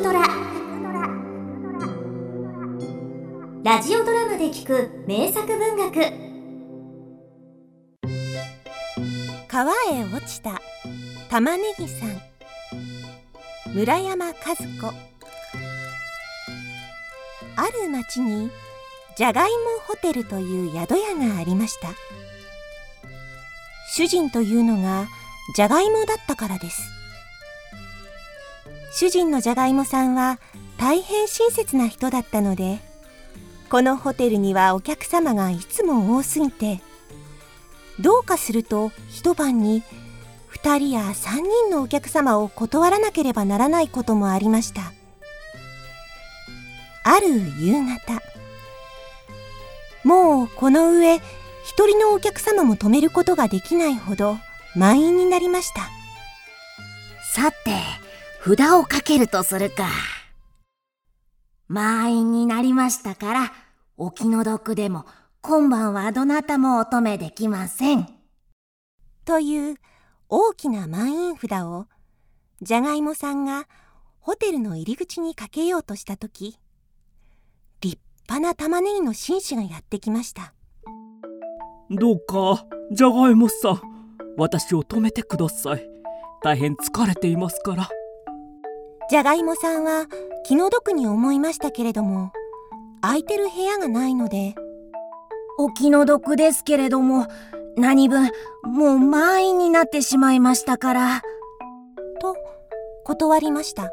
くドラ」ラジオドラマで聞く名作文学。川へ落ちた。玉ねぎさん。村山和子。ある町にじゃがいもホテルという宿屋がありました。主人というのがじゃがいもだったからです。主人のじゃがいもさんは大変親切な人だったのでこのホテルにはお客様がいつも多すぎてどうかすると一晩に2人や3人のお客様を断らなければならないこともありました。ある夕方もうこの上一人のお客様も止めることができないほど満員になりました。さて札をかけるとするか。満員になりましたからお気の毒でも今晩はどなたもお止めできません。という大きな満員札をじゃがいもさんがホテルの入り口にかけようとした時立派な玉ねぎの紳士がやってきました。どうかじゃがいもさん私を止めてください。大変疲れていますから。じゃがいもさんは気の毒に思いましたけれども空いてる部屋がないので。お気の毒ですけれども何分もう満員になってしまいましたから。と断りました。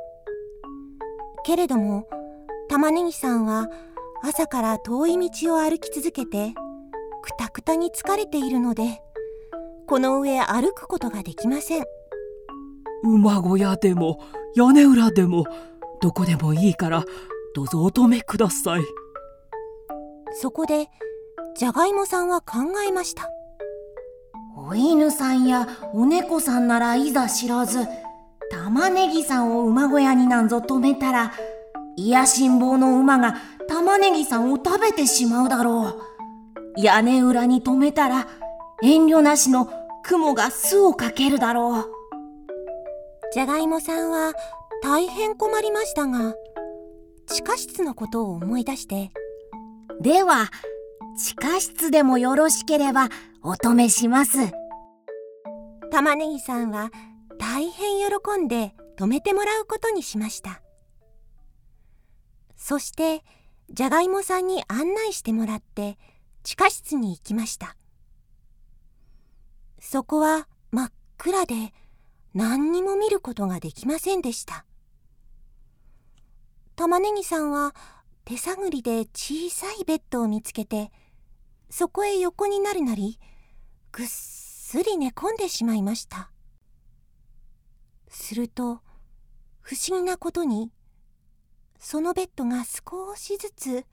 けれども玉ねぎさんは朝から遠い道を歩き続けてくたくたに疲れているのでこの上歩くことができません馬小屋でも屋根裏でもどこでもいいからどうぞお止めください。そこでじゃがいもさんは考えました。お犬さんやお猫さんならいざ知らず玉ねぎさんを馬小屋になんぞ止めたらいやしん坊の馬が玉ねぎさんを食べてしまうだろう。屋根裏に止めたら遠慮なしの雲が巣をかけるだろうじゃがいもさんは大変困りましたが地下室のことを思い出して。では地下室でもよろしければお止めします。玉ねぎさんは大変喜んで止めてもらうことにしました。そしてじゃがいもさんに案内してもらって地下室に行きました。そこは真っ暗で何にも見ることができませんでした。玉ねぎさんは手探りで小さいベッドを見つけてそこへ横になるなりぐっすり寝込んでしまいました。すると不思議なことにそのベッドが少しずつ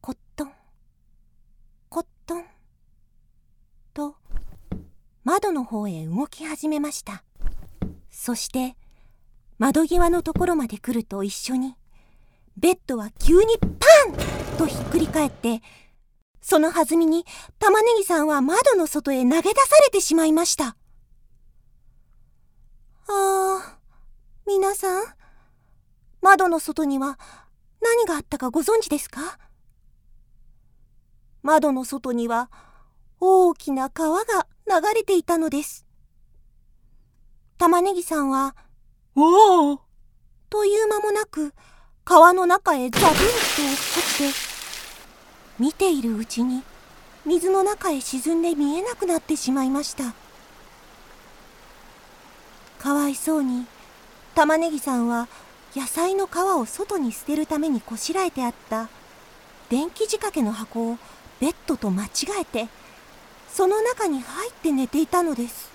コットンコットンと窓の方へ動き始めました。そして窓際のところまで来ると一緒にベッドは急にパン！とひっくり返ってその弾みに玉ねぎさんは窓の外へ投げ出されてしまいました。ああ皆さん窓の外には何があったかご存知ですか？窓の外には大きな川が流れていたのです玉ねぎさんは「おお!」という間もなく川の中へザブンと落っこって見ているうちに水の中へ沈んで見えなくなってしまいましたかわいそうに玉ねぎさんは野菜の皮を外に捨てるためにこしらえてあった電気仕掛けの箱をベッドと間違えてその中に入って寝ていたのです。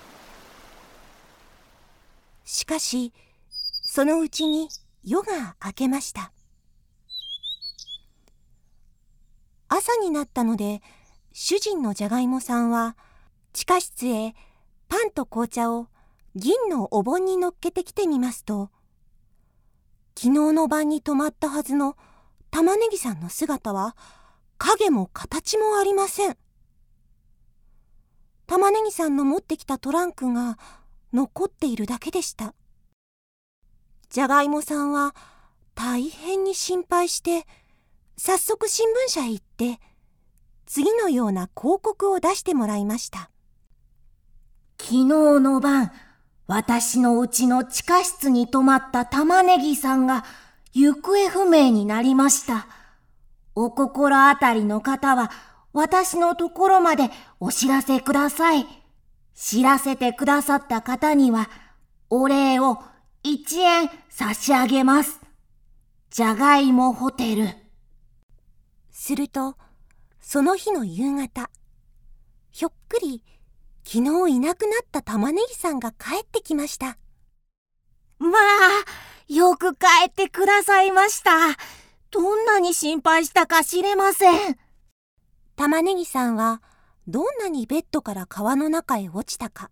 しかしそのうちに夜が明けました。朝になったので主人のじゃがいもさんは地下室へパンと紅茶を銀のお盆に乗っけてきてみますと昨日の晩に泊まったはずの玉ねぎさんの姿は影も形もありません。玉ねぎさんの持ってきたトランクが残っているだけでしたじゃがいもさんは大変に心配して早速新聞社へ行って次のような広告を出してもらいました昨日の晩、私のうちの地下室に泊まった玉ねぎさんが行方不明になりました。お心当たりの方は私のところまでお知らせください。知らせてくださった方にはお礼を1円差し上げます。じゃがいもホテル。するとその日の夕方ひょっくり昨日いなくなった玉ねぎさんが帰ってきましたまあ、よく帰ってくださいました。どんなに心配したか知れません。玉ねぎさんはどんなにベッドから川の中へ落ちたか。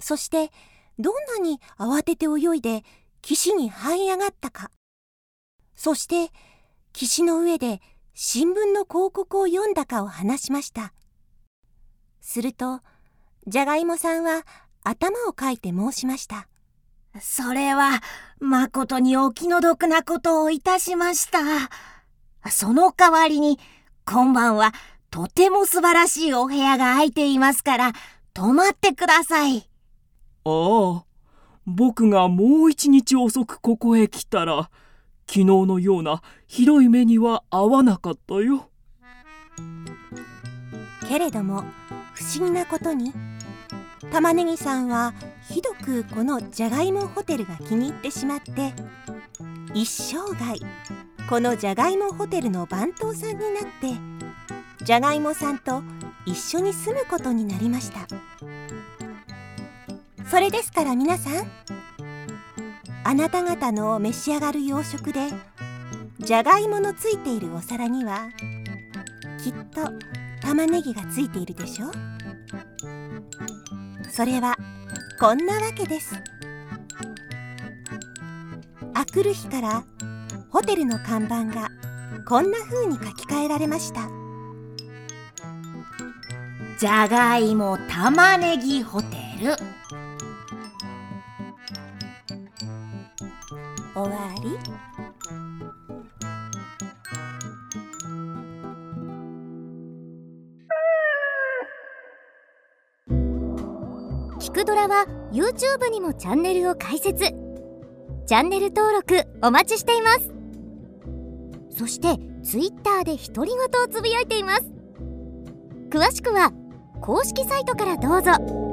そしてどんなに慌てて泳いで岸に這い上がったか。そして岸の上で新聞の広告を読んだかを話しました。するとじゃがいもさんは頭をかいて申しました。それは誠にお気の毒なことをいたしました。その代わりに今晩はとても素晴らしいお部屋が空いていますから泊まってください。ああ僕がもう一日遅くここへ来たら昨日のようなひどい目には合わなかったよけれども不思議なことに玉ねぎさんはひどくこのじゃがいもホテルが気に入ってしまって一生涯このじゃがいもホテルの番頭さんになってじゃがいもさんと一緒に住むことになりました。それですから皆さんあなた方の召し上がる洋食でじゃがいものついているお皿にはきっと玉ねぎがついているでしょ？それはこんなわけです。あくる日からホテルの看板がこんな風に書き換えられました。じゃがいも玉ねぎホテル。終わり。聞くドラは YouTube にもチャンネルを開設。チャンネル登録お待ちしています。そして Twitter で独り言をつぶやいています。詳しくは公式サイトからどうぞ。